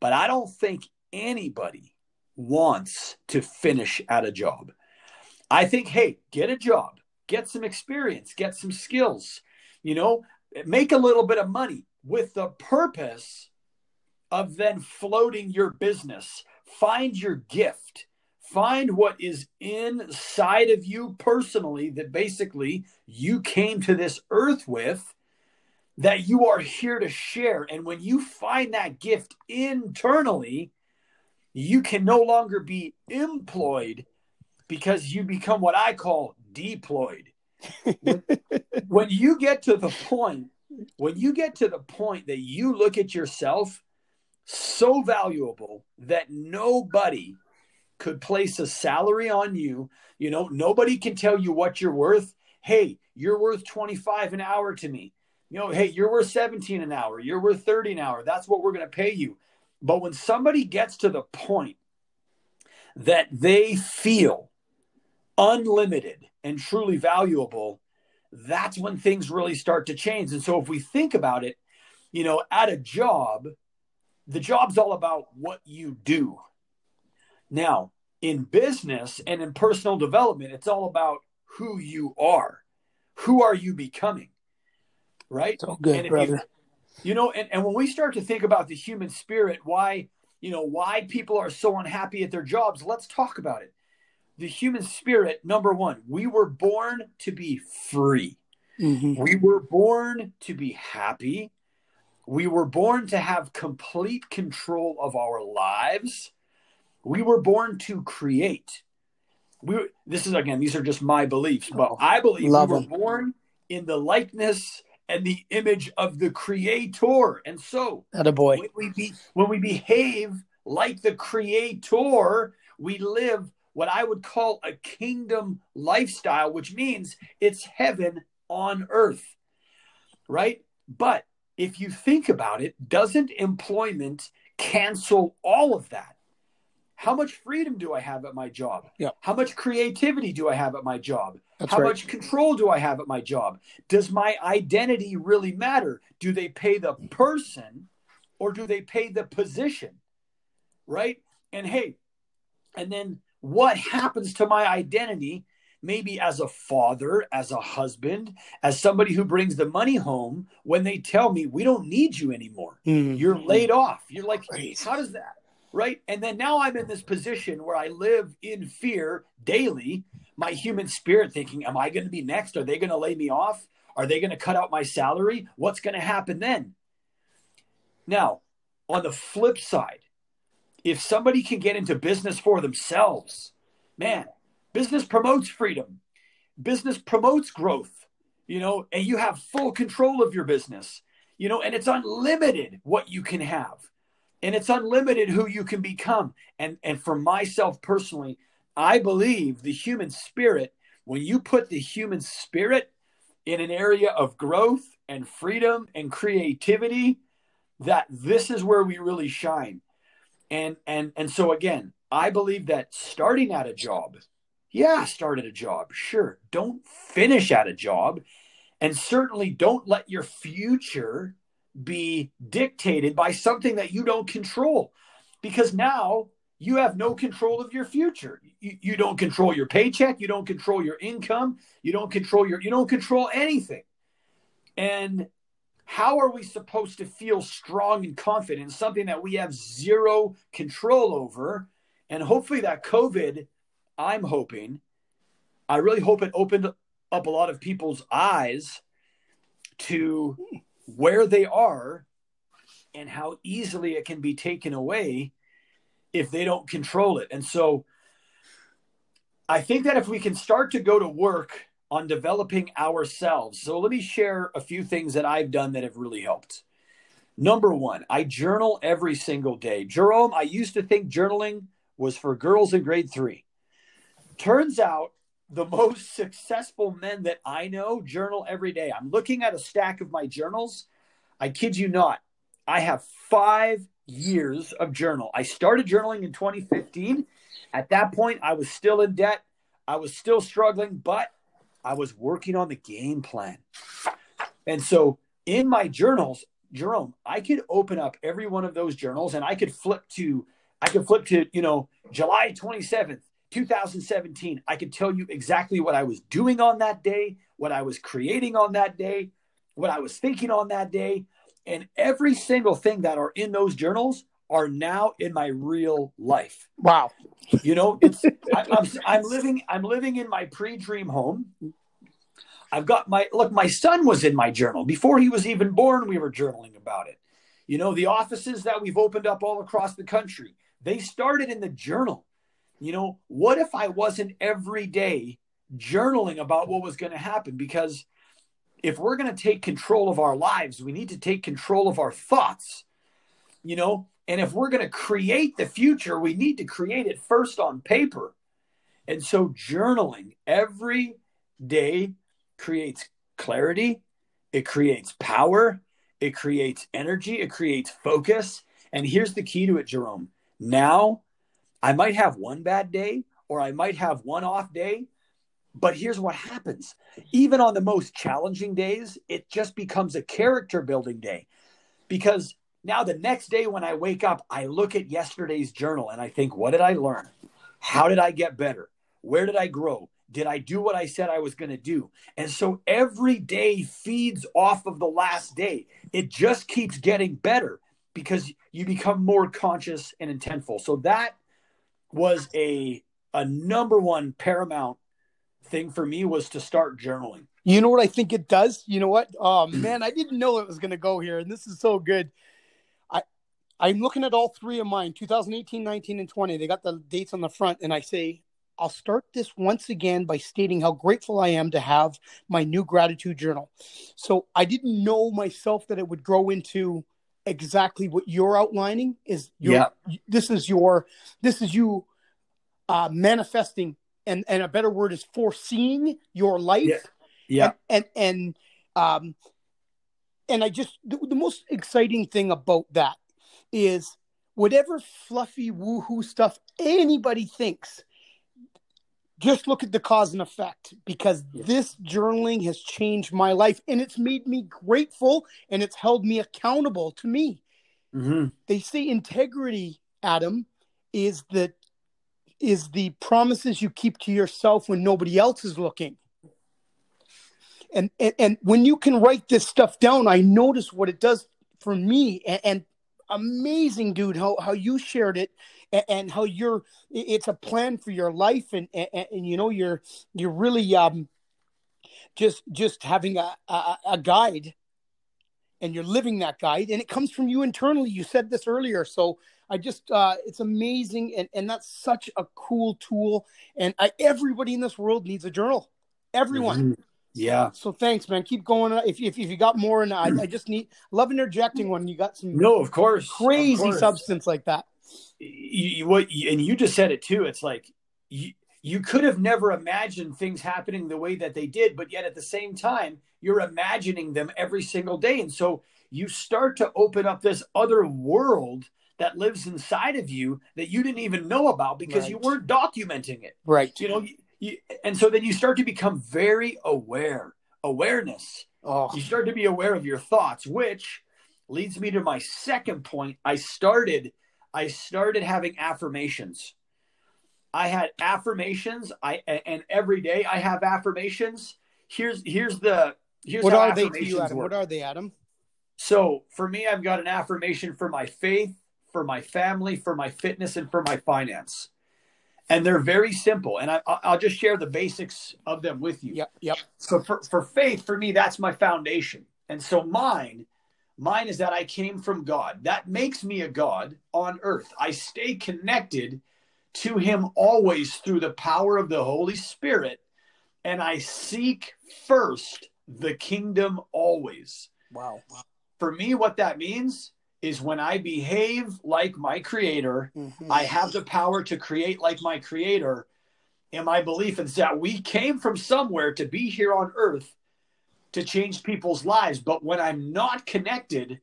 but I don't think anybody wants to finish at a job. I think, hey, get a job, get some experience, get some skills, you know, make a little bit of money with the purpose of then floating your business. Find your gift. Find what is inside of you personally that basically you came to this earth with that you are here to share. And when you find that gift internally, you can no longer be employed because you become what I call deployed. (laughs) when, you get to the point, when you get to the point that you look at yourself so valuable that nobody could place a salary on you, you know, nobody can tell you what you're worth. Hey, you're worth 25 an hour to me. You know, hey, you're worth 17 an hour. You're worth 30 an hour. That's what we're going to pay you. But when somebody gets to the point that they feel unlimited and truly valuable, that's when things really start to change. And so if we think about it, you know, at a job, the job's all about what you do. Now, in business and in personal development, it's all about who you are. Who are you becoming? Right? So good, brother. You, you know, and, and when we start to think about the human spirit, why, you know, why people are so unhappy at their jobs, let's talk about it. The human spirit, number one, we were born to be free. Mm-hmm. We were born to be happy. We were born to have complete control of our lives. We were born to create. We this is again these are just my beliefs, but Oh, I believe love we were born in the likeness and the image of the creator. And so boy. when we be when we behave like the creator, we live what I would call a kingdom lifestyle, which means it's heaven on earth. Right? But if you think about it, doesn't employment cancel all of that? How much freedom do I have at my job? Yeah. How much creativity do I have at my job? That's How right. much control do I have at my job? Does my identity really matter? Do they pay the person or do they pay the position? Right? And hey, and then what happens to my identity? Maybe as a father, as a husband, as somebody who brings the money home when they tell me we don't need you anymore. Mm. You're laid off. You're like, Right. how does that? Right. And then now I'm in this position where I live in fear daily, my human spirit thinking, am I going to be next? Are they going to lay me off? Are they going to cut out my salary? What's going to happen then? Now, on the flip side, if somebody can get into business for themselves, man, business promotes freedom, business promotes growth, you know, and you have full control of your business, you know, and it's unlimited what you can have. And it's unlimited who you can become. And and for myself personally, I believe the human spirit, when you put the human spirit in an area of growth and freedom and creativity, that this is where we really shine. And and and so again, I believe that starting at a job, yeah, start at a job, sure. Don't finish at a job, and certainly don't let your future be dictated by something that you don't control, because now you have no control of your future. You, you don't control your paycheck, you don't control your income, you don't control your you don't control anything. And how are we supposed to feel strong and confident in something that we have zero control over? And hopefully, that COVID, I'm hoping, I really hope it opened up a lot of people's eyes to where they are and how easily it can be taken away if they don't control it. And so I think that if we can start to go to work on developing ourselves. So let me share a few things that I've done that have really helped. Number one, I journal every single day. Jerome, I used to think journaling was for girls in grade three. Turns out the most successful men that I know journal every day. I'm looking at a stack of my journals. I kid you not, I have five years of journal. I started journaling in 2015. At that point, I was still in debt. I was still struggling, but I was working on the game plan. And so in my journals, Jerome, I could open up every one of those journals and I could flip to, I could flip to, you know, July 27th, 2017. I could tell you exactly what I was doing on that day, what I was creating on that day, what I was thinking on that day. And every single thing that are in those journals are now in my real life. Wow. You know, it's I, (laughs) I'm, I'm living I'm living in my pre-dream home. I've got my look. My son was in my journal before he was even born. We were journaling about it. You know, the offices that we've opened up all across the country, they started in the journal. You know, what if I wasn't every day journaling about what was going to happen? Because if we're going to take control of our lives, we need to take control of our thoughts. You know, and if we're going to create the future, we need to create it first on paper. And so journaling every day creates clarity, it creates power, it creates energy, it creates focus. And here's the key to it, Jerome. Now, I might have one bad day or I might have one off day, but here's what happens. Even on the most challenging days, it just becomes a character building day because now, the next day when I wake up, I look at yesterday's journal and I think, what did I learn? How did I get better? Where did I grow? Did I do what I said I was going to do? And so every day feeds off of the last day. It just keeps getting better because you become more conscious and intentful. So that was a a number one paramount thing for me was to start journaling. You know what I think it does? You know what? Oh man, I didn't know it was going to go here and this is so good. I I'm looking at all three of mine 2018, 19, and 20. They got the dates on the front, and I say, I'll start this once again by stating how grateful I am to have my new gratitude journal. So I didn't know myself that it would grow into exactly what you're outlining is your, yeah. this is your this is you uh manifesting and and a better word is foreseeing your life yeah, yeah. And, and and um and i just the, the most exciting thing about that is whatever fluffy woohoo stuff anybody thinks just look at the cause and effect because yeah. this journaling has changed my life and it's made me grateful and it's held me accountable to me mm-hmm. they say integrity adam is the is the promises you keep to yourself when nobody else is looking and and, and when you can write this stuff down i notice what it does for me and, and amazing, dude. How how you shared it and, and, how you're. It's a plan for your life, and, and, and you know you're you're really um just just having a, a, a guide, and you're living that guide, and it comes from you internally. You said this earlier, so I just, uh, it's amazing. And, and that's such a cool tool. And I, everybody in this world needs a journal. Everyone. Mm-hmm. Yeah. So, thanks, man. Keep going. If, if, if you got more, and I, I just need, love interjecting when you got some. No, of course. Crazy of course. substance like that. You, you, what, and you just said it too. It's like, you, you could have never imagined things happening the way that they did, but yet at the same time, you're imagining them every single day. And so you start to open up this other world that lives inside of you that you didn't even know about because right. you weren't documenting it. Right. You know, you, you, and so then you start to become very aware. Awareness. Oh. You start to be aware of your thoughts, which leads me to my second point. I started I started having affirmations. I had affirmations. I and every day I have affirmations. Here's here's the here's what are they to you, Adam? Work. What are they, Adam? So for me, I've got an affirmation for my faith, for my family, for my fitness, and for my finance. And they're very simple. And I, will just share the basics of them with you. Yep. Yep. So for, for faith, for me, that's my foundation. And so mine, mine is that I came from God. That makes me a God on earth. I stay connected to him always through the power of the Holy Spirit. And I seek first the kingdom always. Wow. For me, what that means is when I behave like my creator, mm-hmm. I have the power to create like my creator. And my belief is that we came from somewhere to be here on earth to change people's lives. But when I'm not connected,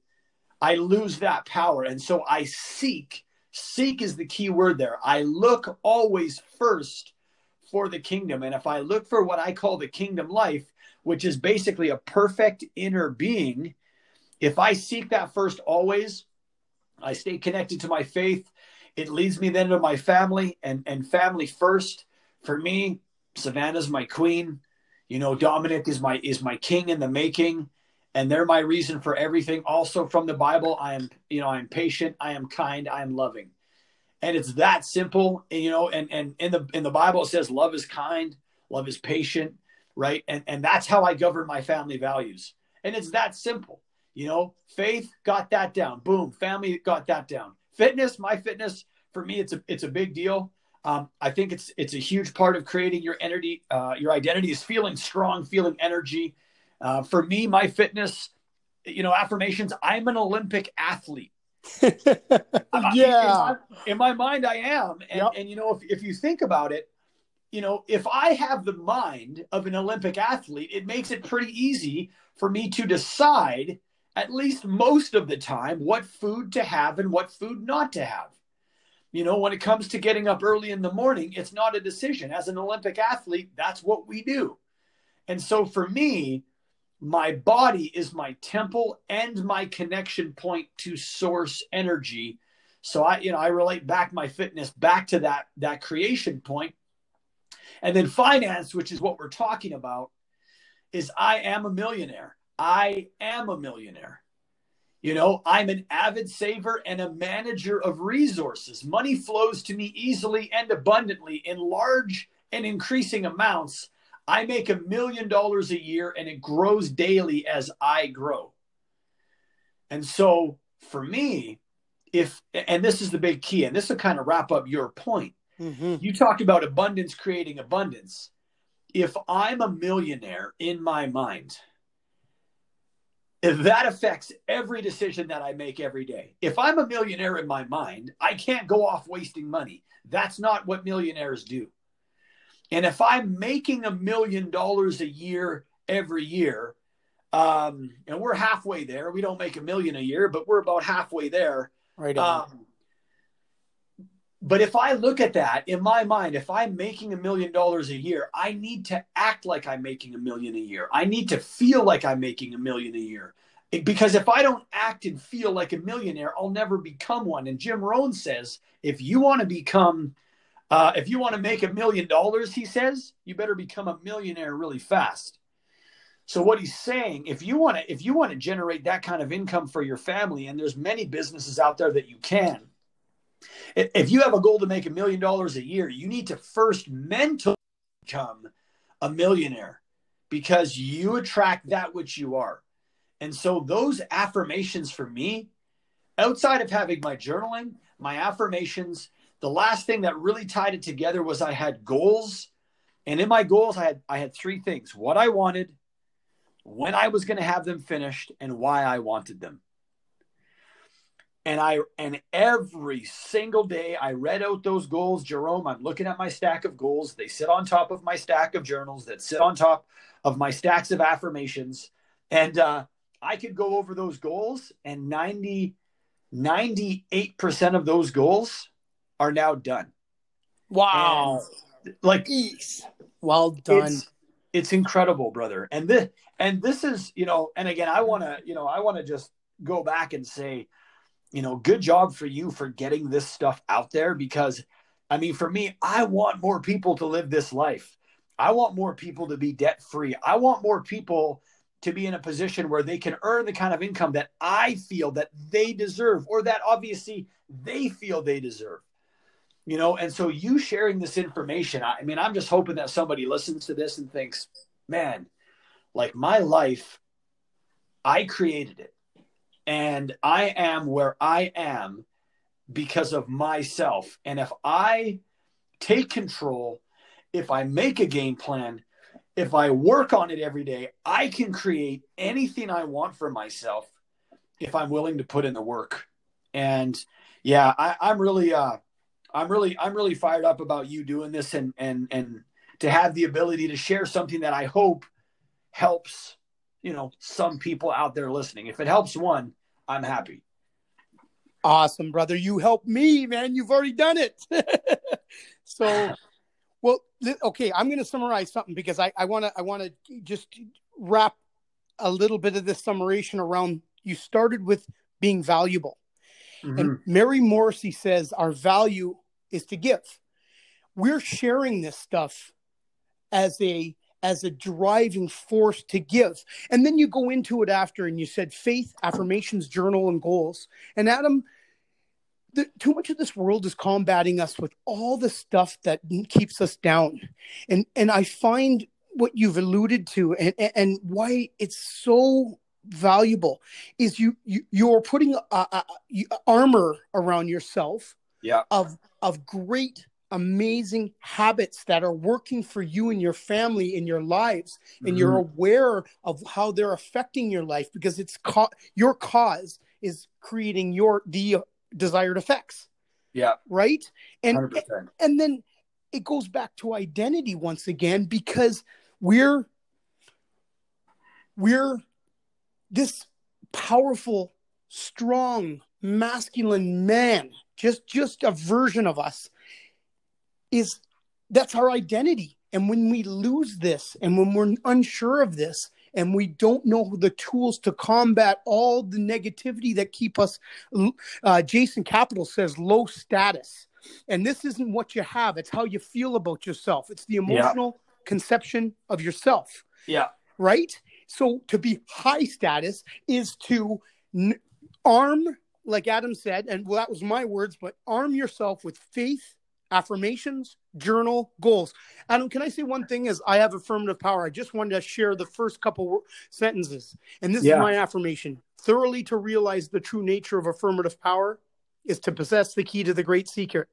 I lose that power. And so I seek Seek is the key word there. I look always first for the kingdom. And if I look for what I call the kingdom life, which is basically a perfect inner being, if I seek that first always, I stay connected to my faith. It leads me then to my family and, and family first. For me, Savannah's my queen. You know, Dominic is my is my king in the making and they're my reason for everything. Also from the bible i am you know i'm patient i am kind i am loving. And it's that simple and, you know and and in the in the bible it says love is kind love is patient right? And and that's how i govern my family values. And it's that simple you know? Faith got that down. Boom family got that down. Fitness my fitness for me it's a it's a big deal um, I think it's it's a huge part of creating your energy. Uh, your identity is feeling strong, feeling energy, uh, for me, my fitness, you know, affirmations. I'm an Olympic athlete. (laughs) yeah. In my, in my, mind, I am. And, yep. and you know, if, if you think about it, you know, if I have the mind of an Olympic athlete, it makes it pretty easy for me to decide, at least most of the time, what food to have and what food not to have. You know, when it comes to getting up early in the morning, it's not a decision. As an Olympic athlete, that's what we do. And so for me, my body is my temple and my connection point to source energy so i you know i relate back my fitness back to that that creation point. and then finance which is what we're talking about is i am a millionaire i am a millionaire you know i'm an avid saver and a manager of resources money flows to me easily and abundantly in large and increasing amounts I make a million dollars a year and it grows daily as I grow. And so for me, if, and this is the big key, and this will kind of wrap up your point. Mm-hmm. You talked about abundance creating abundance. If I'm a millionaire in my mind, that affects every decision that I make every day. If I'm a millionaire in my mind, I can't go off wasting money. That's not what millionaires do. And if I'm making a million dollars a year every year, um, and we're halfway there, we don't make a million a year, but we're about halfway there. Right. Um, but if I look at that in my mind, if I'm making a million dollars a year, I need to act like I'm making a million a year. I need to feel like I'm making a million a year. Because if I don't act and feel like a millionaire, I'll never become one. And Jim Rohn says if you want to become uh, if you want to make a million dollars, he says, you better become a millionaire really fast. So what he's saying, if you want to, if you want to generate that kind of income for your family, and there's many businesses out there that you can, if you have a goal to make a million dollars a year, you need to first mentally become a millionaire because you attract that which you are. And so those affirmations for me, outside of having my journaling, my affirmations, the last thing that really tied it together was I had goals. And in my goals, I had I had three things: what I wanted, when I was going to have them finished, and why I wanted them. And I and every single day I read out those goals. Jerome, I'm looking at my stack of goals. They sit on top of my stack of journals that sit on top of my stacks of affirmations. And uh, I could go over those goals, and 90, 98% of those goals are now done. Wow. And, like, Jeez. well done. It's, it's incredible, brother. And this, and this is, you know, and again, I want to, you know, I want to just go back and say, you know, good job for you for getting this stuff out there because, I mean, for me, I want more people to live this life. I want more people to be debt free. I want more people to be in a position where they can earn the kind of income that I feel that they deserve or that obviously they feel they deserve. You know, and so you sharing this information, I mean, I'm just hoping that somebody listens to this and thinks, man, like my life, I created it. And I am where I am because of myself. And if I take control, if I make a game plan, if I work on it every day, I can create anything I want for myself if I'm willing to put in the work. And yeah, I, I'm really, uh, I'm really, I'm really fired up about you doing this and and and to have the ability to share something that I hope helps, you know, some people out there listening. If it helps one, I'm happy. Awesome, brother. You helped me, man. You've already done it. (laughs) so well, okay, I'm going to summarize something because I want to I want to just wrap a little bit of this summation around. You started with being valuable, mm-hmm. and Mary Morrissey says our value is to give. We're sharing this stuff as a as a driving force to give. And then you go into it after and you said faith, affirmations, journal, and goals. And Adam, the, too much of this world is combating us with all the stuff that keeps us down and and i find what you've alluded to and and why it's so valuable is you, you you're putting a, a, a armor around yourself yeah of of great amazing habits that are working for you and your family in your lives and mm-hmm. you're aware of how they're affecting your life because it's co- your cause is creating your the desired effects. Yeah. Right. And 100%. and then it goes back to identity once again because we're we're this powerful, strong, masculine man, just just a version of us is that's our identity. And when we lose this and when we're unsure of this, and we don't know the tools to combat all the negativity that keep us uh, jason capital says low status. And this isn't what you have it's how you feel about yourself. It's the emotional yeah. conception of yourself. Yeah. Right? So to be high status is to n- arm like adam said and well that was my words but arm yourself with faith affirmations, journal, goals. Adam, can I say one thing? Is I have affirmative power. I just wanted to share the first couple sentences, and this yeah. is my affirmation: thoroughly to realize the true nature of affirmative power is to possess the key to the great secret.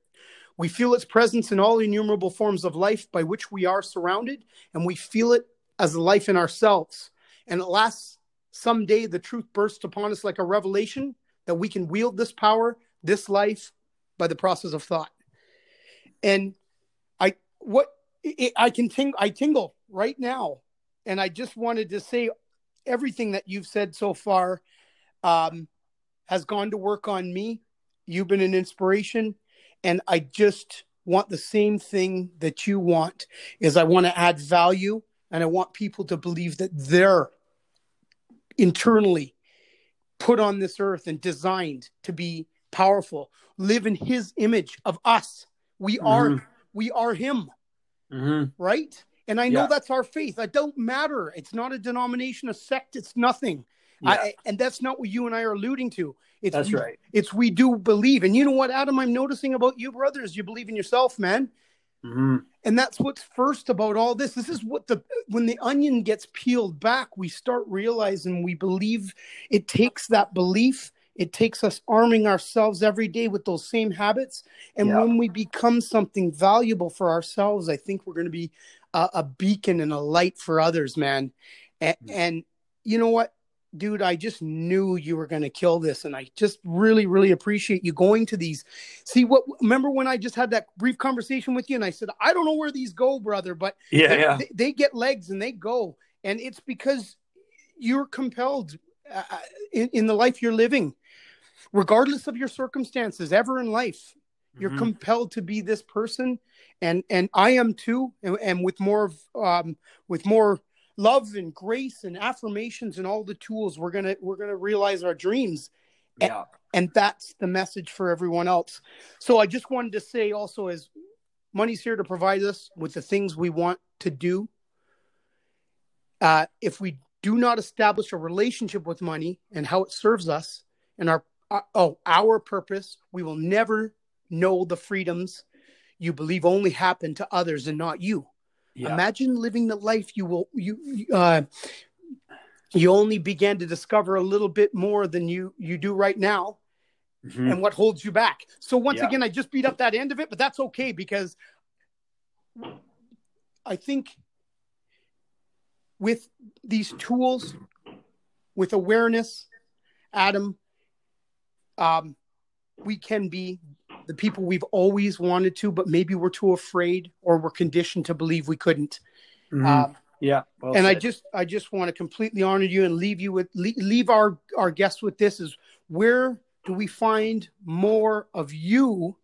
We feel its presence in all innumerable forms of life by which we are surrounded, and we feel it as life in ourselves. And at last, someday, the truth bursts upon us like a revelation that we can wield this power, this life, by the process of thought and I what it, I can ting I tingle right now, and I just wanted to say everything that you've said so far um, has gone to work on me. You've been an inspiration, and I just want the same thing that you want. Is I want to add value, and I want people to believe that they're internally put on this earth and designed to be powerful, live in His image of us we mm-hmm. are we are him. Mm-hmm. Right? And I know yeah. that's our faith. That don't matter. It's not a denomination, a sect, it's nothing. Yeah. I, and that's not what you and I are alluding to. It's that's we, right. It's we do believe. And you know what, Adam, I'm noticing about you, brothers, you believe in yourself, man. Mm-hmm. And that's what's first about all this. This is what the when the onion gets peeled back, we start realizing we believe it takes that belief it takes us arming ourselves every day with those same habits. And Yeah. when we become something valuable for ourselves, I think we're going to be a, a beacon and a light for others, man. And, Mm. and you know what, dude, I just knew you were going to kill this. And I just really, really appreciate you going to these. See what, remember when I just had that brief conversation with you and I said, I don't know where these go, brother, but Yeah, they, yeah. they, they get legs and they go. And it's because you're compelled uh, in, in the life you're living, regardless of your circumstances ever in life. You're Mhm. compelled to be this person, and and I am too, and, and with more of um, with more love and grace and affirmations and all the tools, we're gonna we're gonna realize our dreams, yeah. and that's the message for everyone else. So I just wanted to say also, as money's here to provide us with the things we want to do. Uh, if we do not establish a relationship with money and how it serves us and our uh, oh our purpose, we will never know the freedoms you believe only happen to others and not you. Yeah. Imagine living the life you will you uh, you only began to discover a little bit more than you you do right now Mhm. and what holds you back. So once Yeah. again, I just beat up that end of it, but that's okay because I think with these tools, with awareness, Adam, um, we can be the people we've always wanted to, but maybe we're too afraid or we're conditioned to believe we couldn't. Mhm. Um, yeah. Well and I just I just want to completely honor you and leave you with leave our our guests with this is where do we find more of you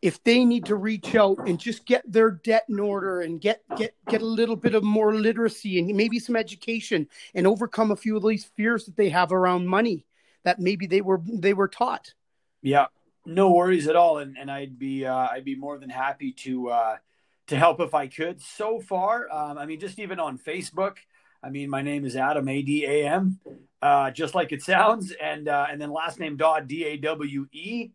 if they need to reach out and just get their debt in order and get get get a little bit of more literacy and maybe some education and overcome a few of these fears that they have around money that maybe they were they were taught Yeah, no worries at all, and and I'd be uh, I'd be more than happy to uh, to help if I could. So far, um, I mean, just even on Facebook, I mean, my name is Adam A D A M, uh, just like it sounds, and uh, and then last name Dawe D A W E.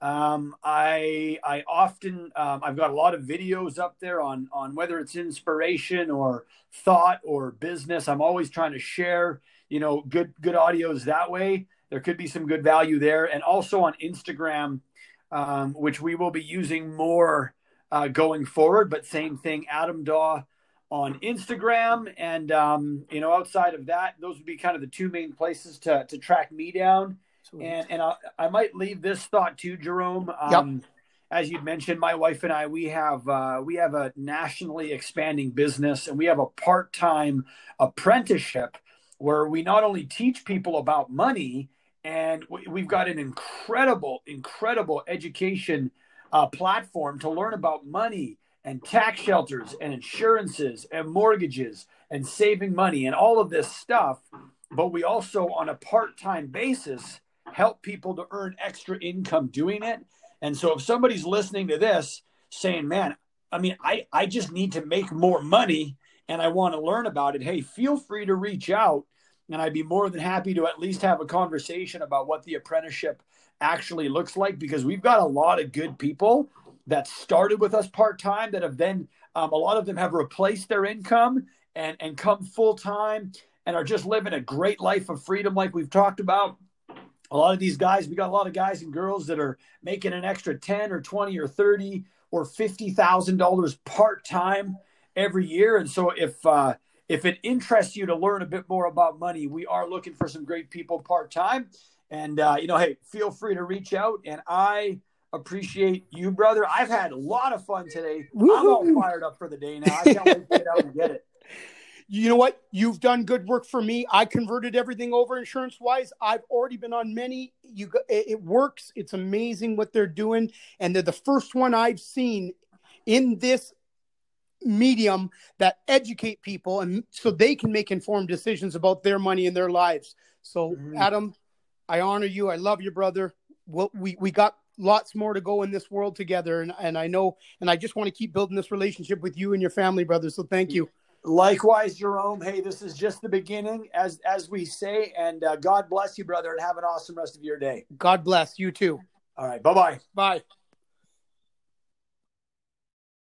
Um, I I often um, I've got a lot of videos up there on on whether it's inspiration or thought or business. I'm always trying to share you know good good audios that way there could be some good value there. And also on instagram um, which we will be using more uh, going forward but same thing adam Dawe on instagram. And um, you know outside of that those would be kind of the two main places to, to track me down. And and I, I might leave this thought to jerome. Um, as you'd mentioned my wife and i we have uh, we have a nationally expanding business and we have a part-time apprenticeship where we not only teach people about money and we- we've got an incredible incredible education uh, platform to learn about money and tax shelters and insurances and mortgages and saving money and all of this stuff. But we also on a part-time basis help people to earn extra income doing it. And so if somebody's listening to this saying man i mean i i just need to make more money and i want to learn about it hey feel free to reach out and I'd be more than happy to at least have a conversation about what the apprenticeship actually looks like because we've got a lot of good people that started with us part time that have then um, a lot of them have replaced their income and and come full time and are just living a great life of freedom like we've talked about. A lot of these guys, we got a lot of guys and girls that are making an extra 10 or 20 or 30 or $50,000 part time every year. And so if, uh, if it interests you to learn a bit more about money, we are looking for some great people part time. And, uh, you know, hey, feel free to reach out. And I appreciate you, brother. I've had a lot of fun today. I'm all fired up for the day now. I can't wait to get out and get it. (laughs) you know what? You've done good work for me. I converted everything over insurance wise. I've already been on many. You, it works. It's amazing what they're doing, and they're the first one I've seen in this medium that educate people, and so they can make informed decisions about their money and their lives. So, Mhm. Adam, I honor you. I love you, brother. Well, we we got lots more to go in this world together, and and I know, and I just want to keep building this relationship with you and your family, brother. So, thank you. Likewise, Jerome. Hey, this is just the beginning, as as we say. And uh, God bless you, brother, and have an awesome rest of your day. God bless you too. All right, bye bye. Bye.